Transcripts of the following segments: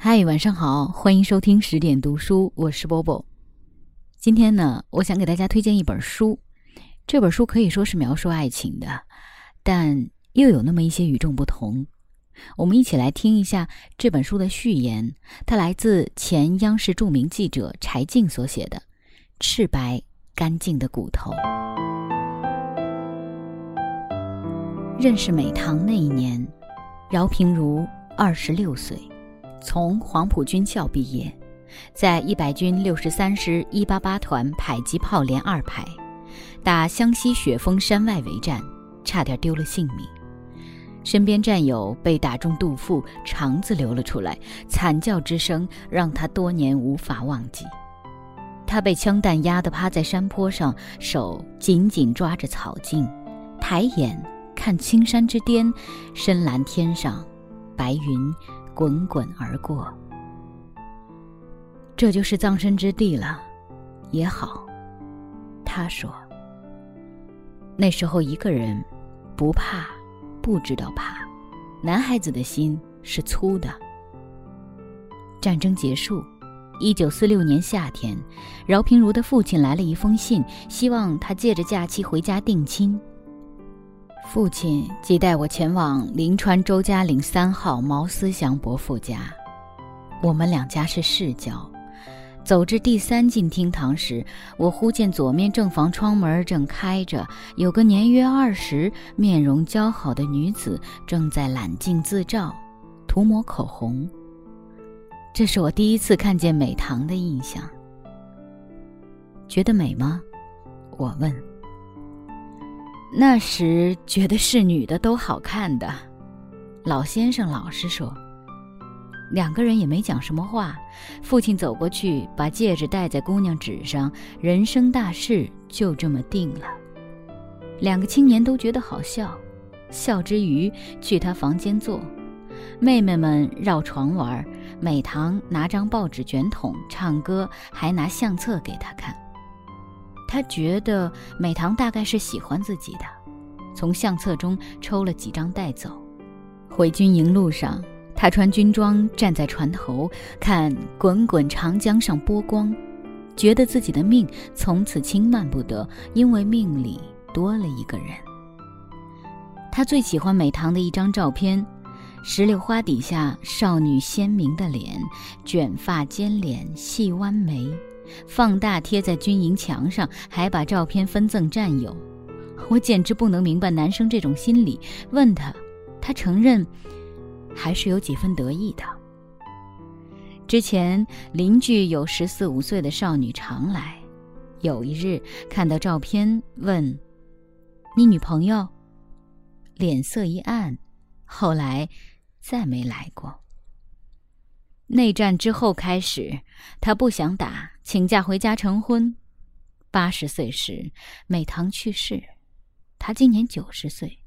嗨，晚上好，欢迎收听十点读书，我是波波。今天呢，我想给大家推荐一本书。这本书可以说是描述爱情的，但又有那么一些与众不同。我们一起来听一下这本书的序言，它来自前央视著名记者柴静所写的《赤白干净的骨头》。认识美棠那一年，饶平如二十六岁。从黄埔军校毕业，在一百军六十三师一八八团迫击炮连二排，打湘西雪峰山外围战，差点丢了性命。身边战友被打中肚腹，肠子流了出来，惨叫之声让他多年无法忘记。他被枪弹压得趴在山坡上，手紧紧抓着草茎，抬眼看青山之巅，深蓝天上，白云。滚滚而过，这就是葬身之地了，也好。他说：“那时候一个人，不怕，不知道怕。男孩子的心是粗的。”战争结束，一九四六年夏天，饶平如的父亲来了一封信，希望他借着假期回家定亲。父亲即带我前往临川周家岭三号毛思祥伯父家，我们两家是世交。走至第三进厅堂时，我忽见左面正房窗门正开着，有个年约二十、面容姣好的女子正在揽镜自照，涂抹口红。这是我第一次看见美棠的印象。觉得美吗？我问。那时觉得是女的都好看的，老先生老实说。两个人也没讲什么话。父亲走过去，把戒指戴在姑娘指上，人生大事就这么定了。两个青年都觉得好笑，笑之余去他房间坐，妹妹们绕床玩，美棠拿张报纸卷筒唱歌，还拿相册给他看。他觉得美棠大概是喜欢自己的，从相册中抽了几张带走。回军营路上，他穿军装站在船头看滚滚长江上波光，觉得自己的命从此轻慢不得，因为命里多了一个人。他最喜欢美棠的一张照片，石榴花底下少女鲜明的脸，卷发尖脸细弯眉。放大贴在军营墙上，还把照片分赠战友。我简直不能明白男生这种心理。问他，他承认，还是有几分得意的。之前邻居有十四五岁的少女常来，有一日看到照片，问：“你女朋友？”脸色一暗，后来再没来过。内战之后开始，他不想打，请假回家成婚。八十岁时，美棠去世，他今年九十岁，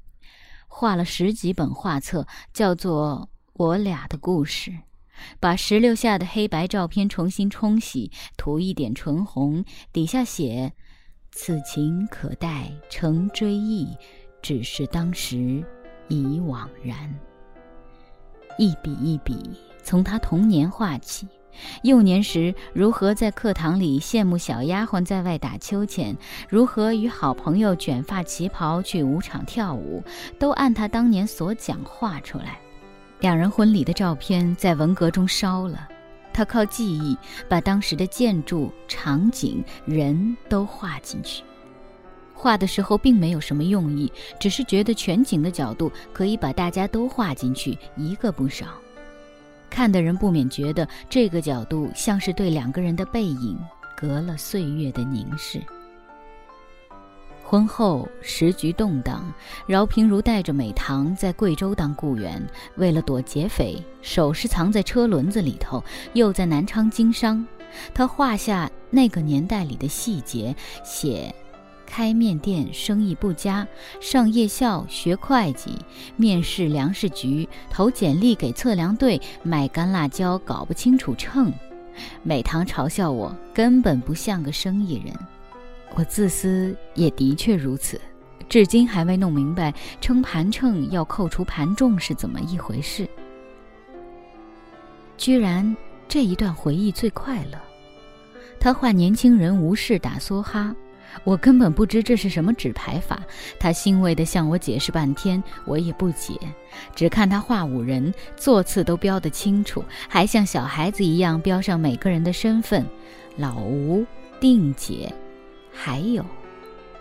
画了十几本画册，叫做《我俩的故事》，把石榴下的黑白照片重新冲洗，涂一点唇红，底下写：“此情可待成追忆，只是当时已惘然。”一笔一笔。从他童年画起，幼年时如何在课堂里羡慕小丫鬟在外打秋千，如何与好朋友卷发旗袍去舞场跳舞，都按他当年所讲画出来。两人婚礼的照片在文革中烧了，他靠记忆把当时的建筑、场景、人都画进去。画的时候并没有什么用意，只是觉得全景的角度可以把大家都画进去，一个不少。看的人不免觉得这个角度像是对两个人的背影隔了岁月的凝视。婚后时局动荡，饶平如带着美棠在贵州当雇员，为了躲劫匪，首饰藏在车轮子里头，又在南昌经商。他画下那个年代里的细节，写。开面店生意不佳，上夜校学会计，面试粮食局，投简历给测量队，卖干辣椒搞不清楚秤。美棠嘲笑我根本不像个生意人，我自私也的确如此，至今还未弄明白称盘秤要扣除盘重是怎么一回事。居然这一段回忆最快乐。他画年轻人无事打梭哈，我根本不知这是什么纸牌法。他欣慰地向我解释半天，我也不解，只看他画五人，座次都标得清楚，还像小孩子一样标上每个人的身份：老吴、定姐，还有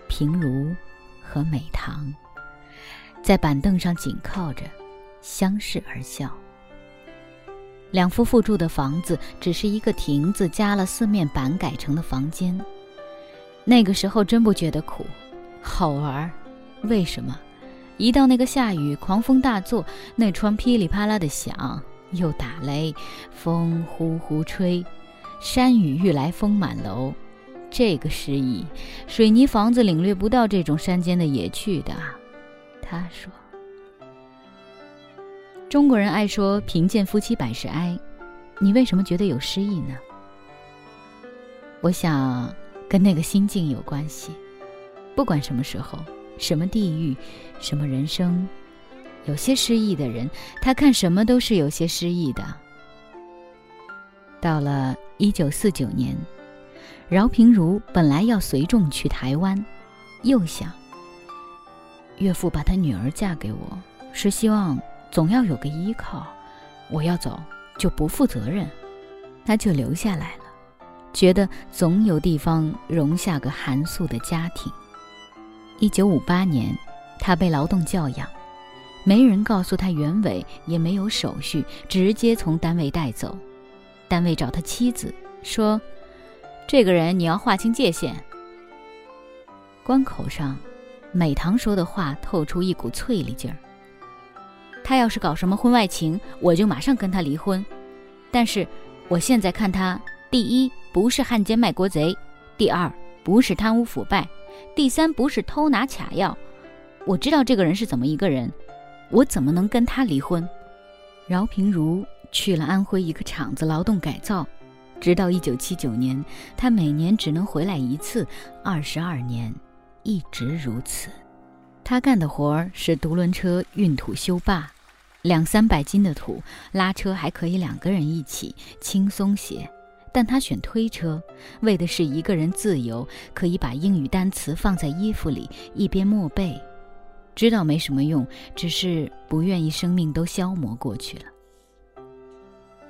平如和美棠，在板凳上紧靠着，相视而笑。两夫妇住的房子只是一个亭子，加了四面板改成的房间。那个时候真不觉得苦，好玩。为什么？一到那个下雨，狂风大作，那窗噼里啪啦的响，又打雷，风呼呼吹，山雨欲来风满楼。这个诗意，水泥房子领略不到这种山间的野趣的。他说。中国人爱说“贫贱夫妻百事哀”，你为什么觉得有诗意呢？我想跟那个心境有关系。不管什么时候、什么地域、什么人生，有些失意的人，他看什么都是有些失意的。到了一九四九年，饶平如本来要随众去台湾，又想岳父把他女儿嫁给我，是希望。总要有个依靠，我要走就不负责任，他就留下来了，觉得总有地方容下个寒素的家庭。一九五八年，他被劳动教养，没人告诉他原委，也没有手续，直接从单位带走。单位找他妻子说：“这个人你要划清界限。”关口上，美棠说的话透出一股脆利劲儿。他要是搞什么婚外情，我就马上跟他离婚。但是，我现在看他，第一不是汉奸卖国贼，第二不是贪污腐败，第三不是偷拿卡要。我知道这个人是怎么一个人，我怎么能跟他离婚？饶平如去了安徽一个厂子劳动改造，直到一九七九年，他每年只能回来一次，二十二年，一直如此。他干的活儿是独轮车运土修坝，两三百斤的土拉车还可以两个人一起轻松些，但他选推车，为的是一个人自由，可以把英语单词放在衣服里一边默背。知道没什么用，只是不愿意生命都消磨过去了。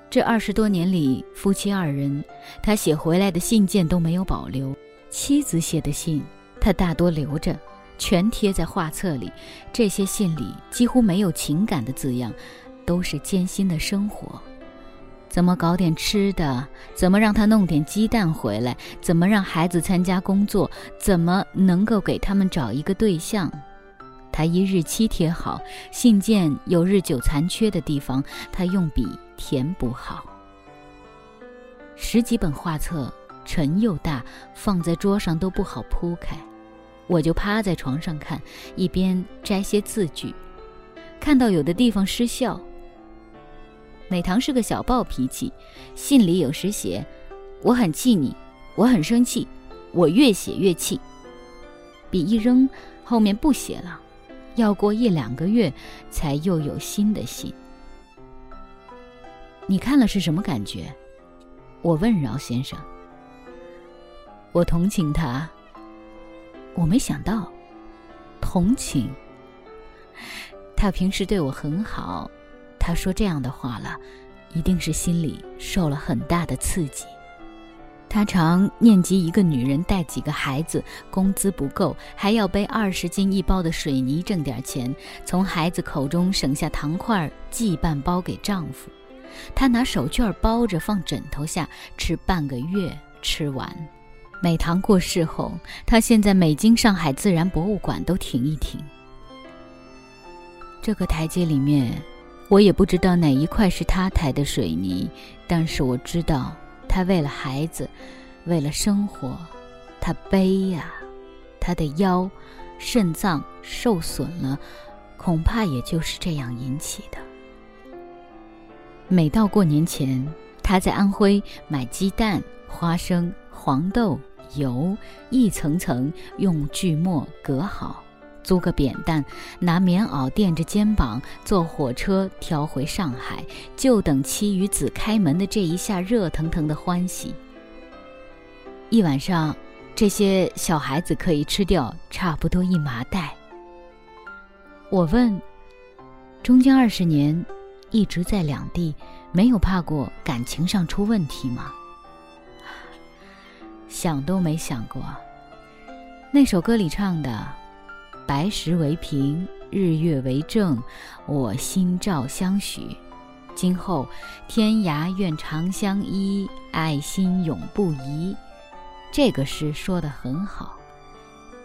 这二十多年里，夫妻二人，他写回来的信件都没有保留，妻子写的信，他大多留着。全贴在画册里，这些信里几乎没有情感的字样，都是艰辛的生活。怎么搞点吃的？怎么让他弄点鸡蛋回来？怎么让孩子参加工作？怎么能够给他们找一个对象？他一日期贴好，信件有日久残缺的地方，他用笔填补好。十几本画册，沉又大，放在桌上都不好铺开。我就趴在床上看，一边摘些字句，看到有的地方失效。美棠是个小暴脾气，信里有时写：“我很气你，我很生气，我越写越气。”笔一扔，后面不写了，要过一两个月才又有新的信。你看了是什么感觉？我问饶先生。我同情他。我没想到，同情。他平时对我很好，他说这样的话了，一定是心里受了很大的刺激。他常念及一个女人带几个孩子，工资不够，还要背二十斤一包的水泥挣点钱，从孩子口中省下糖块寄半包给丈夫。他拿手绢包着放枕头下，吃半个月吃完。美棠过世后，他现在每经上海自然博物馆都停一停。这个台阶里面，我也不知道哪一块是他抬的水泥，但是我知道，他为了孩子，为了生活，他背呀，他的腰、肾脏受损了，恐怕也就是这样引起的。每到过年前，他在安徽买鸡蛋、花生、黄豆。油一层层用锯末隔好，租个扁担，拿棉袄垫着肩膀，坐火车挑回上海，就等妻与子开门的这一下热腾腾的欢喜。一晚上，这些小孩子可以吃掉差不多一麻袋。我问：中间二十年，一直在两地，没有怕过感情上出问题吗？想都没想过。那首歌里唱的。白石为屏，日月为证，我心照相许。今后天涯愿长相依，爱心永不移。这个诗说的很好。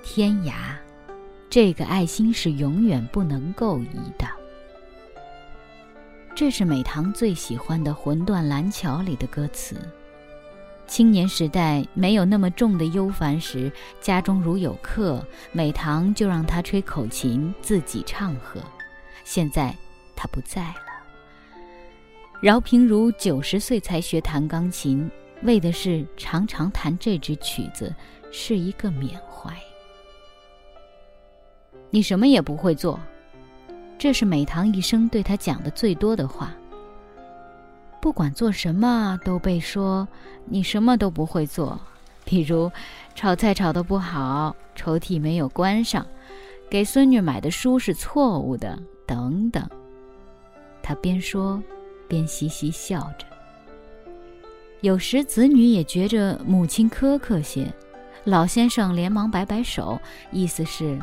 天涯，这个爱心是永远不能够移的。这是美棠最喜欢的《魂断蓝桥》里的歌词。青年时代没有那么重的忧烦时，家中如有客，美棠就让他吹口琴，自己唱和。现在他不在了。饶平如九十岁才学弹钢琴，为的是常常弹这支曲子，是一个缅怀。你什么也不会做，这是美棠一生对他讲的最多的话。不管做什么，都被说你什么都不会做。比如，炒菜炒得不好，抽屉没有关上，给孙女买的书是错误的，等等。他边说边嘻嘻笑着。有时子女也觉着母亲苛刻些，老先生连忙摆摆手，意思是，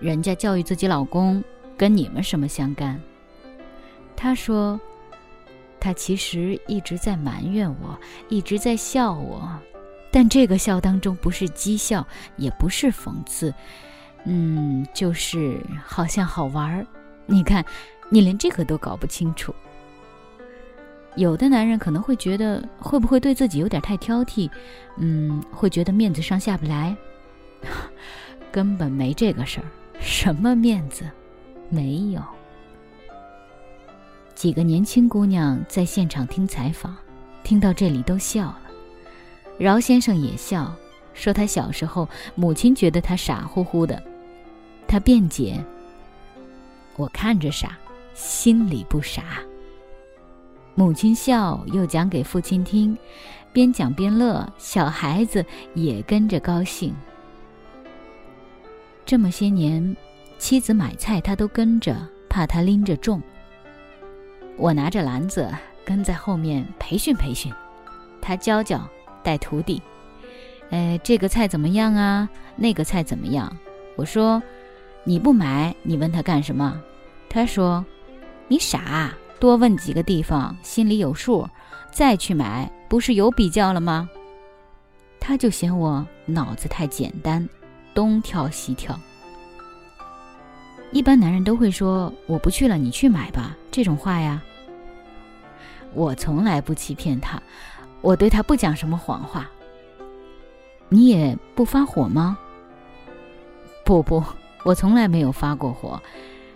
人家教育自己老公，跟你们什么相干？他说。他其实一直在埋怨我，一直在笑我，但这个笑当中不是讥笑，也不是讽刺，嗯，就是好像好玩儿。你看，你连这个都搞不清楚。有的男人可能会觉得，会不会对自己有点太挑剔？嗯，会觉得面子上下不来。根本没这个事儿，什么面子，没有。几个年轻姑娘在现场听采访，听到这里都笑了。饶先生也笑，说他小时候母亲觉得他傻乎乎的。他辩解：“我看着傻，心里不傻。”母亲笑，又讲给父亲听，边讲边乐，小孩子也跟着高兴。这么些年，妻子买菜他都跟着，怕他拎着重。我拿着篮子跟在后面培训培训，他教教带徒弟。哎，这个菜怎么样啊？那个菜怎么样？我说，你不买，你问他干什么？他说，你傻，多问几个地方，心里有数，再去买，不是有比较了吗？他就嫌我脑子太简单，东挑西挑。一般男人都会说：“我不去了，你去买吧。”这种话呀。我从来不欺骗他，我对他不讲什么谎话。你也不发火吗？不不，我从来没有发过火。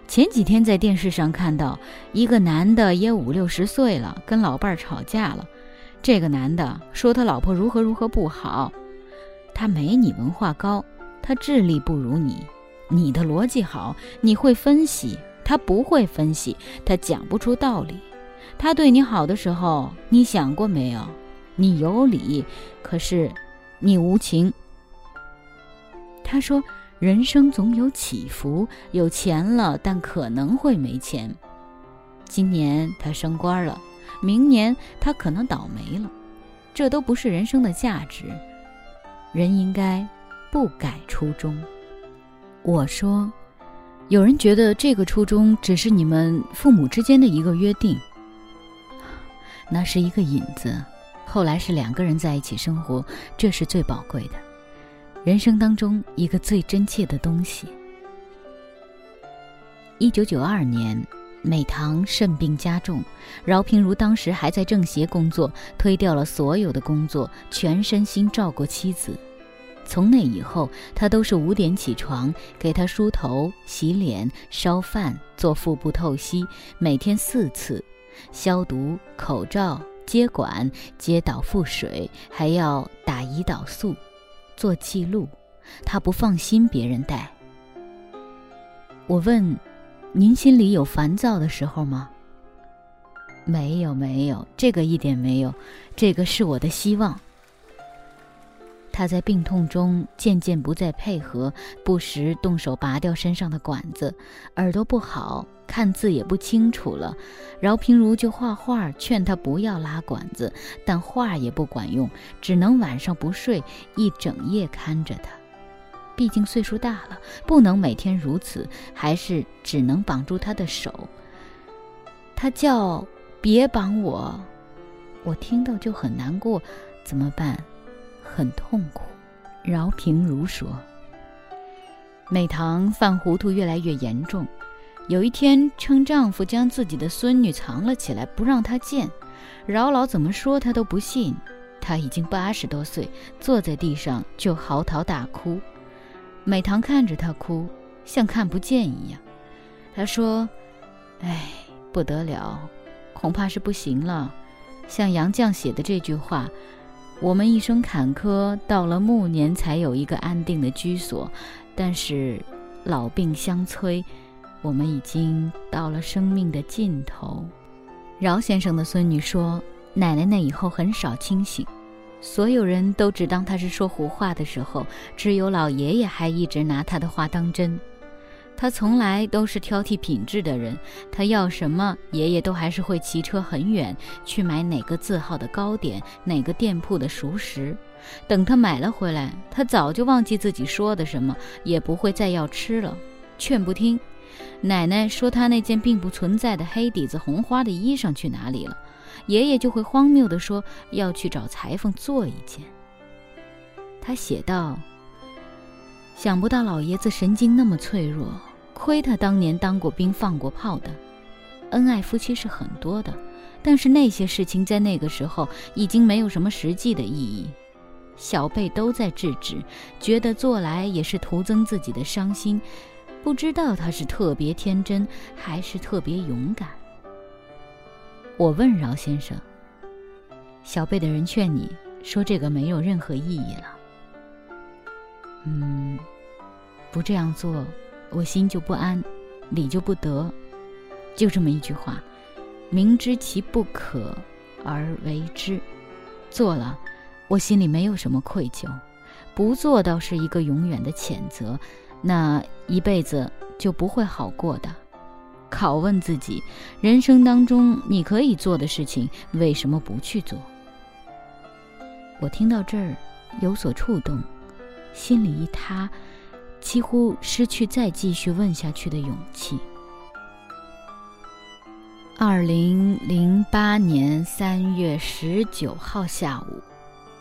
前几天在电视上看到一个男的也五六十岁了，跟老伴儿吵架了。这个男的说他老婆如何如何不好，他没你文化高，他智力不如你，你的逻辑好，你会分析，他不会分析，他讲不出道理。他对你好的时候，你想过没有？你有理，可是你无情。他说：“人生总有起伏，有钱了，但可能会没钱。今年他升官了，明年他可能倒霉了，这都不是人生的价值。人应该不改初衷。”我说：“有人觉得这个初衷只是你们父母之间的一个约定。”那是一个引子，后来是两个人在一起生活，这是最宝贵的，人生当中一个最真切的东西。一九九二年，美棠肾病加重，饶平如当时还在政协工作，推掉了所有的工作，全身心照顾妻子。从那以后，他都是五点起床，给他梳头、洗脸、烧饭、做腹部透析，每天四次。消毒、口罩、接管、接导腹水，还要打胰岛素，做记录。他不放心别人带。我问：“您心里有烦躁的时候吗？”“没有，没有，这个一点没有，这个是我的希望。”他在病痛中渐渐不再配合，不时动手拔掉身上的管子，耳朵不好，看字也不清楚了。饶平如就画画，劝他不要拉管子，但画也不管用，只能晚上不睡，一整夜看着他。毕竟岁数大了，不能每天如此，还是只能绑住他的手。他叫别绑我，我听到就很难过，怎么办？很痛苦，饶平如说。美棠犯糊涂越来越严重，有一天称丈夫将自己的孙女藏了起来，不让她见。饶老怎么说她都不信。她已经八十多岁，坐在地上就嚎啕大哭。美棠看着她哭，像看不见一样。她说：“哎，不得了，恐怕是不行了。像杨绛写的这句话。”我们一生坎坷，到了暮年才有一个安定的居所，但是老病相催，我们已经到了生命的尽头。饶先生的孙女说：“奶奶那以后很少清醒，所有人都只当她是说胡话的时候，只有老爷爷还一直拿她的话当真。”他从来都是挑剔品质的人，他要什么，爷爷都还是会骑车很远去买哪个字号的糕点，哪个店铺的熟食。等他买了回来，他早就忘记自己说的什么，也不会再要吃了。劝不听，奶奶说他那件并不存在的黑底子红花的衣裳去哪里了，爷爷就会荒谬地说要去找裁缝做一件。他写道。想不到老爷子神经那么脆弱，亏他当年当过兵、放过炮的。恩爱夫妻是很多的，但是那些事情在那个时候已经没有什么实际的意义。小辈都在制止，觉得做来也是徒增自己的伤心。不知道他是特别天真，还是特别勇敢。我问饶先生：“小辈的人劝你说这个没有任何意义了。”嗯，不这样做，我心就不安，理就不得，就这么一句话，明知其不可而为之，做了，我心里没有什么愧疚；不做倒是一个永远的谴责，那一辈子就不会好过的。拷问自己，人生当中你可以做的事情，为什么不去做？我听到这儿，有所触动。心里一塌，几乎失去再继续问下去的勇气。二零零八年三月十九号下午，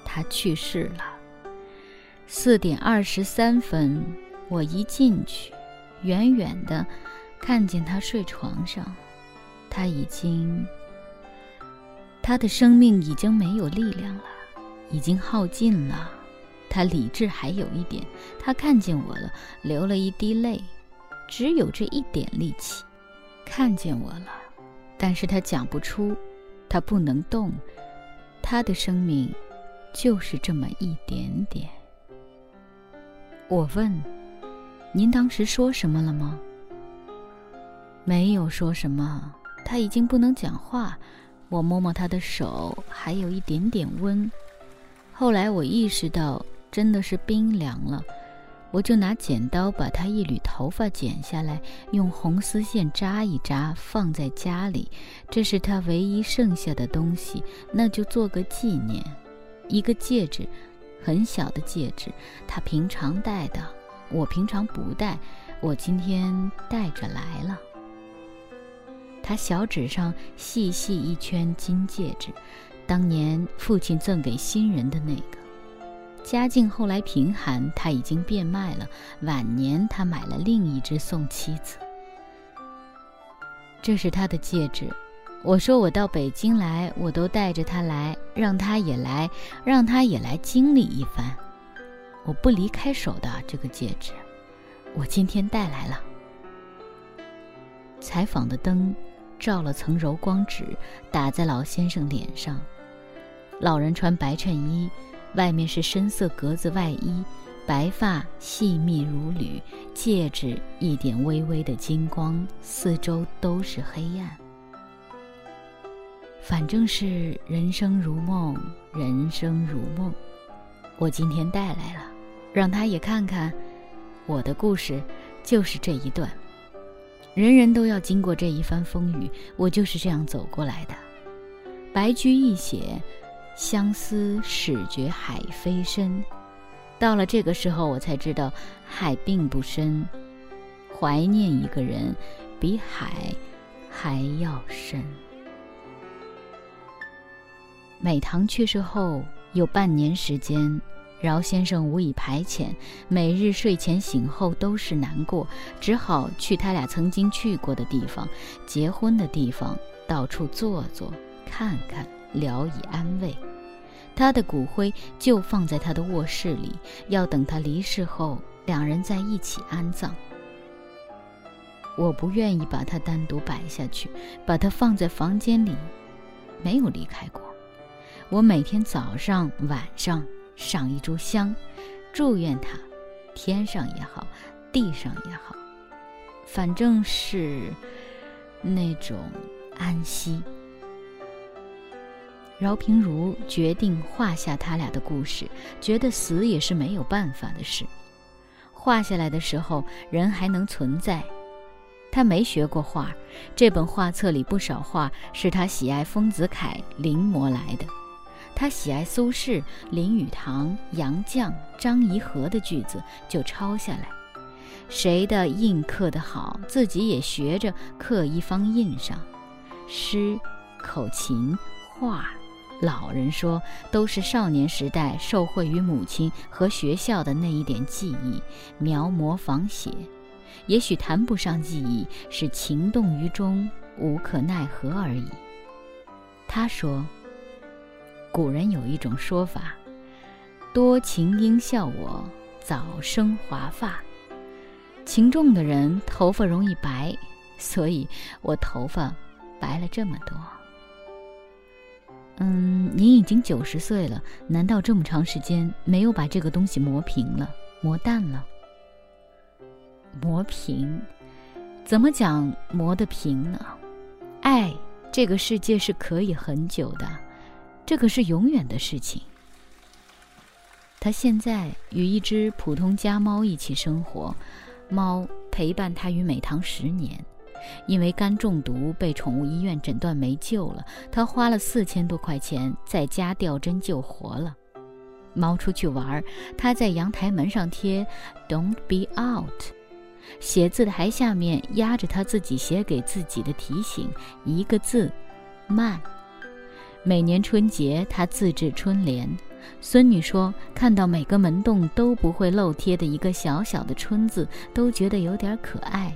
他去世了。四点二十三分，我一进去，远远的看见他睡床上，他已经，他的生命已经没有力量了，已经耗尽了。他理智还有一点，他看见我了，流了一滴泪，只有这一点力气，看见我了，但是他讲不出，他不能动，他的生命就是这么一点点。我问：“您当时说什么了吗？”没有说什么，他已经不能讲话。我摸摸他的手，还有一点点温。后来我意识到。真的是冰凉了，我就拿剪刀把他一缕头发剪下来，用红丝线扎一扎，放在家里。这是他唯一剩下的东西，那就做个纪念。一个戒指，很小的戒指，他平常戴的，我平常不戴，我今天带着来了。他小指上细细一圈金戒指，当年父亲赠给新人的那个。家境后来贫寒，他已经变卖了。晚年，他买了另一只送妻子。这是他的戒指。我说我到北京来，我都带着他来，让他也来，让他也来经历一番。我不离开手的这个戒指，我今天带来了。采访的灯照了层柔光纸，打在老先生脸上。老人穿白衬衣。外面是深色格子外衣，白发细密如缕，戒指一点微微的金光，四周都是黑暗。反正是人生如梦，人生如梦。我今天带来了，让他也看看我的故事，就是这一段。人人都要经过这一番风雨，我就是这样走过来的。白居易写，相思始觉海非深。到了这个时候，我才知道海并不深，怀念一个人比海还要深。美棠去世后有半年时间，饶先生无以排遣，每日睡前醒后都是难过，只好去他俩曾经去过的地方、结婚的地方，到处坐坐、看看，聊以安慰。他的骨灰就放在他的卧室里，要等他离世后，两人在一起安葬。我不愿意把他单独摆下去，把他放在房间里，没有离开过。我每天早上、晚上上一炷香，祝愿他，天上也好，地上也好，反正是那种安息。饶平如决定画下他俩的故事，觉得死也是没有办法的事。画下来的时候，人还能存在。他没学过画，这本画册里不少画是他喜爱丰子恺临摹来的。他喜爱苏轼、林语堂、杨绛、张颐和的句子，就抄下来。谁的印刻得好，自己也学着刻一方印上。诗、口琴、画，老人说都是少年时代受惠于母亲和学校的那一点记忆，描摹仿写。也许谈不上记忆，是情动于中，无可奈何而已。他说。古人有一种说法：“多情应笑我早生华发。”情重的人头发容易白，所以我头发白了这么多。嗯，您已经九十岁了，难道这么长时间没有把这个东西磨平了、磨淡了？磨平？怎么讲磨得平呢？爱这个世界是可以很久的。这可是永远的事情。他现在与一只普通家猫一起生活，猫陪伴他与美棠十年。因为肝中毒被宠物医院诊断没救了，他花了四千多块钱在家吊针救活了。猫出去玩，他在阳台门上贴 “Don't be out”，写字台下面压着他自己写给自己的提醒，一个字：慢。每年春节，他自制春联。孙女说，看到每个门洞都不会漏贴的一个小小的“春”字，都觉得有点可爱，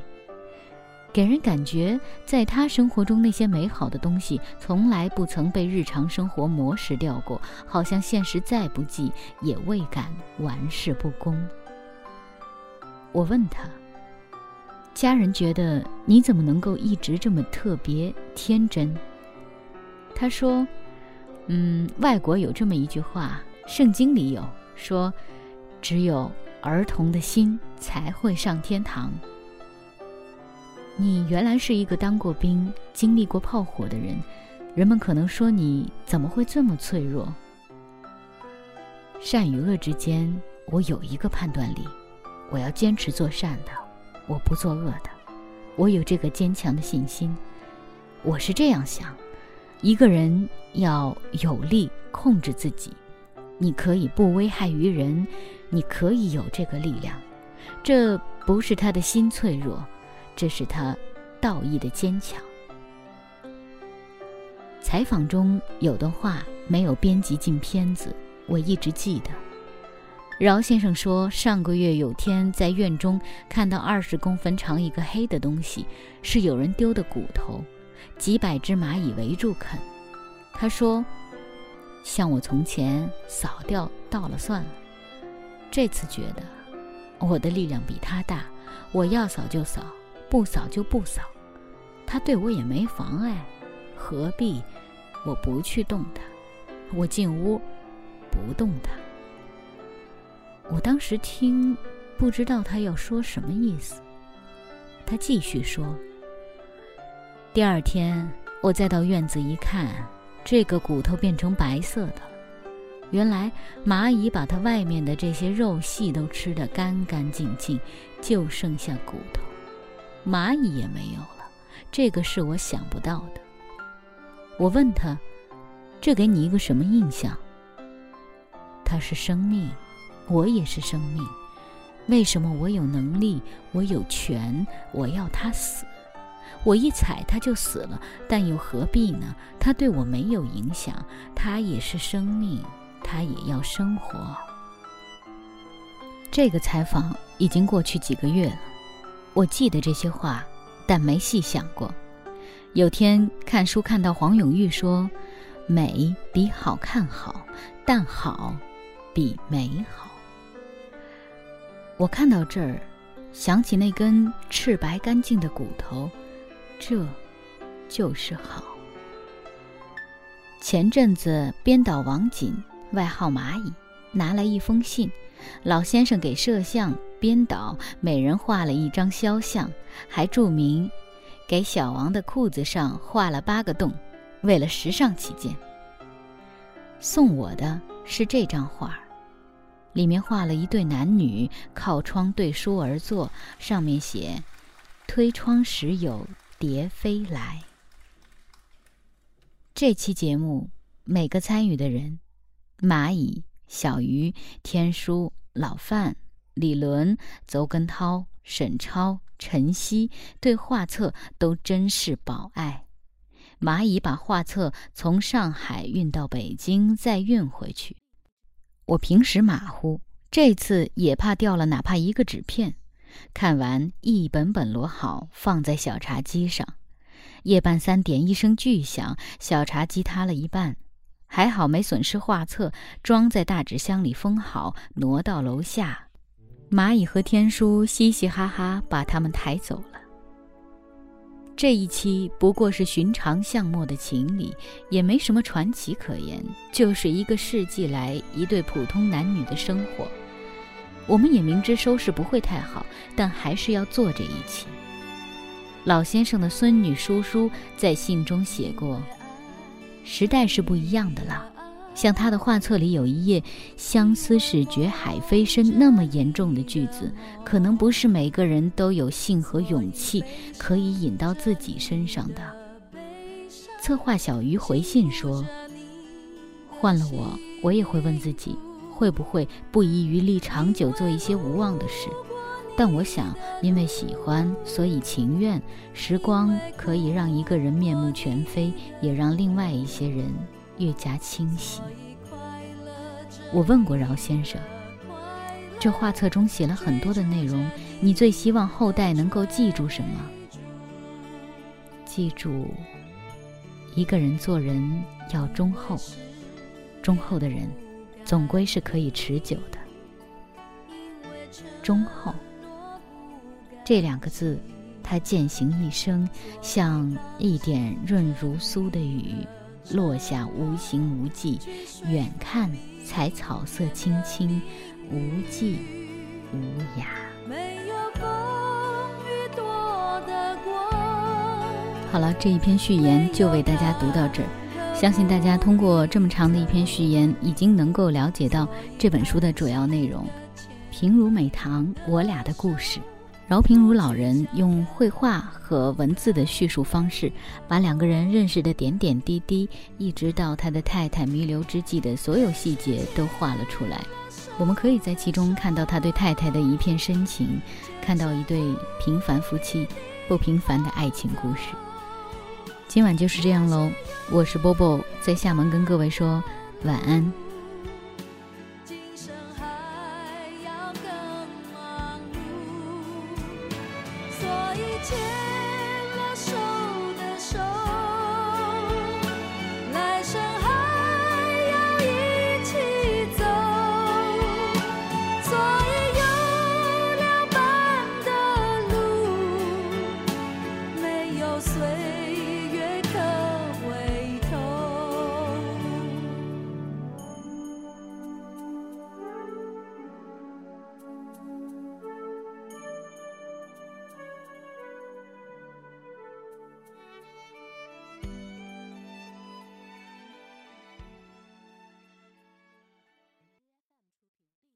给人感觉在他生活中那些美好的东西从来不曾被日常生活磨蚀掉过，好像现实再不济也未敢玩世不恭。我问他，家人觉得你怎么能够一直这么特别天真？他说：“嗯，外国有这么一句话，圣经里有说，只有儿童的心才会上天堂。你原来是一个当过兵、经历过炮火的人，人们可能说你怎么会这么脆弱？善与恶之间，我有一个判断力，我要坚持做善的，我不做恶的，我有这个坚强的信心，我是这样想。”一个人要有力控制自己，你可以不危害于人，你可以有这个力量。这不是他的心脆弱，这是他道义的坚强。采访中有段话没有编辑进片子，我一直记得。饶先生说，上个月有天在院中看到二十公分长一个黑的东西，是有人丢的骨头。几百只蚂蚁围住啃，他说：“像我从前扫掉倒了算了，这次觉得我的力量比他大，我要扫就扫，不扫就不扫，他对我也没妨碍，何必我不去动他？我进屋不动他。”我当时听，不知道他要说什么意思。他继续说：“第二天，我再到院子一看，这个骨头变成白色的了。原来蚂蚁把它外面的这些肉细都吃得干干净净，就剩下骨头，蚂蚁也没有了。这个是我想不到的。”我问他：“这给你一个什么印象？”他是生命，我也是生命。为什么我有能力，我有权，我要他死？我一踩他就死了，但又何必呢？他对我没有影响，他也是生命，他也要生活。这个采访已经过去几个月了，我记得这些话，但没细想过。有天看书看到黄永玉说：“美比好看好，但好比美好。”我看到这儿，想起那根赤白干净的骨头，这，就是好。前阵子编导王锦，外号蚂蚁，拿来一封信，老先生给摄像、编导每人画了一张肖像，还注明，给小王的裤子上画了八个洞，为了时尚起见。送我的是这张画。里面画了一对男女靠窗对书而坐，上面写：“推窗时有蝶飞来。”这期节目每个参与的人，蚂蚁、小鱼、天书、老范、李伦、邹根涛、沈超、陈曦对画册都真是宝爱。蚂蚁把画册从上海运到北京，再运回去。我平时马虎，这次也怕掉了哪怕一个纸片。看完一本本摞好，放在小茶几上。夜半三点，一声巨响，小茶几塌了一半，还好没损失画册，装在大纸箱里封好，挪到楼下。蚂蚁和天书嘻嘻哈哈把他们抬走了。这一期不过是寻常巷陌的情侣，也没什么传奇可言，就是一个世纪来一对普通男女的生活。我们也明知收视不会太好，但还是要做这一期。老先生的孙女叔叔在信中写过：“时代是不一样的了。”像他的画册里有一页“相思是绝海飞深”那么严重的句子，可能不是每个人都有性和勇气可以引到自己身上的。策划小鱼回信说：“换了我，我也会问自己，会不会不遗余力长久做一些无望的事。但我想，因为喜欢，所以情愿。时光可以让一个人面目全非，也让另外一些人。”越加清晰。我问过饶先生，这画册中写了很多的内容，你最希望后代能够记住什么？记住，一个人做人要忠厚，忠厚的人，总归是可以持久的。忠厚这两个字，他践行一生，像一点润如酥的雨。落下无形无迹，远看才草色青青，无际无涯。好了，这一篇序言就为大家读到这儿。相信大家通过这么长的一篇序言，已经能够了解到这本书的主要内容。平如美棠，我俩的故事。饶平如老人用绘画和文字的叙述方式，把两个人认识的点点滴滴，一直到他的太太弥留之际的所有细节都画了出来。我们可以在其中看到他对太太的一片深情，看到一对平凡夫妻不平凡的爱情故事。今晚就是这样喽，我是波波，在厦门跟各位说晚安。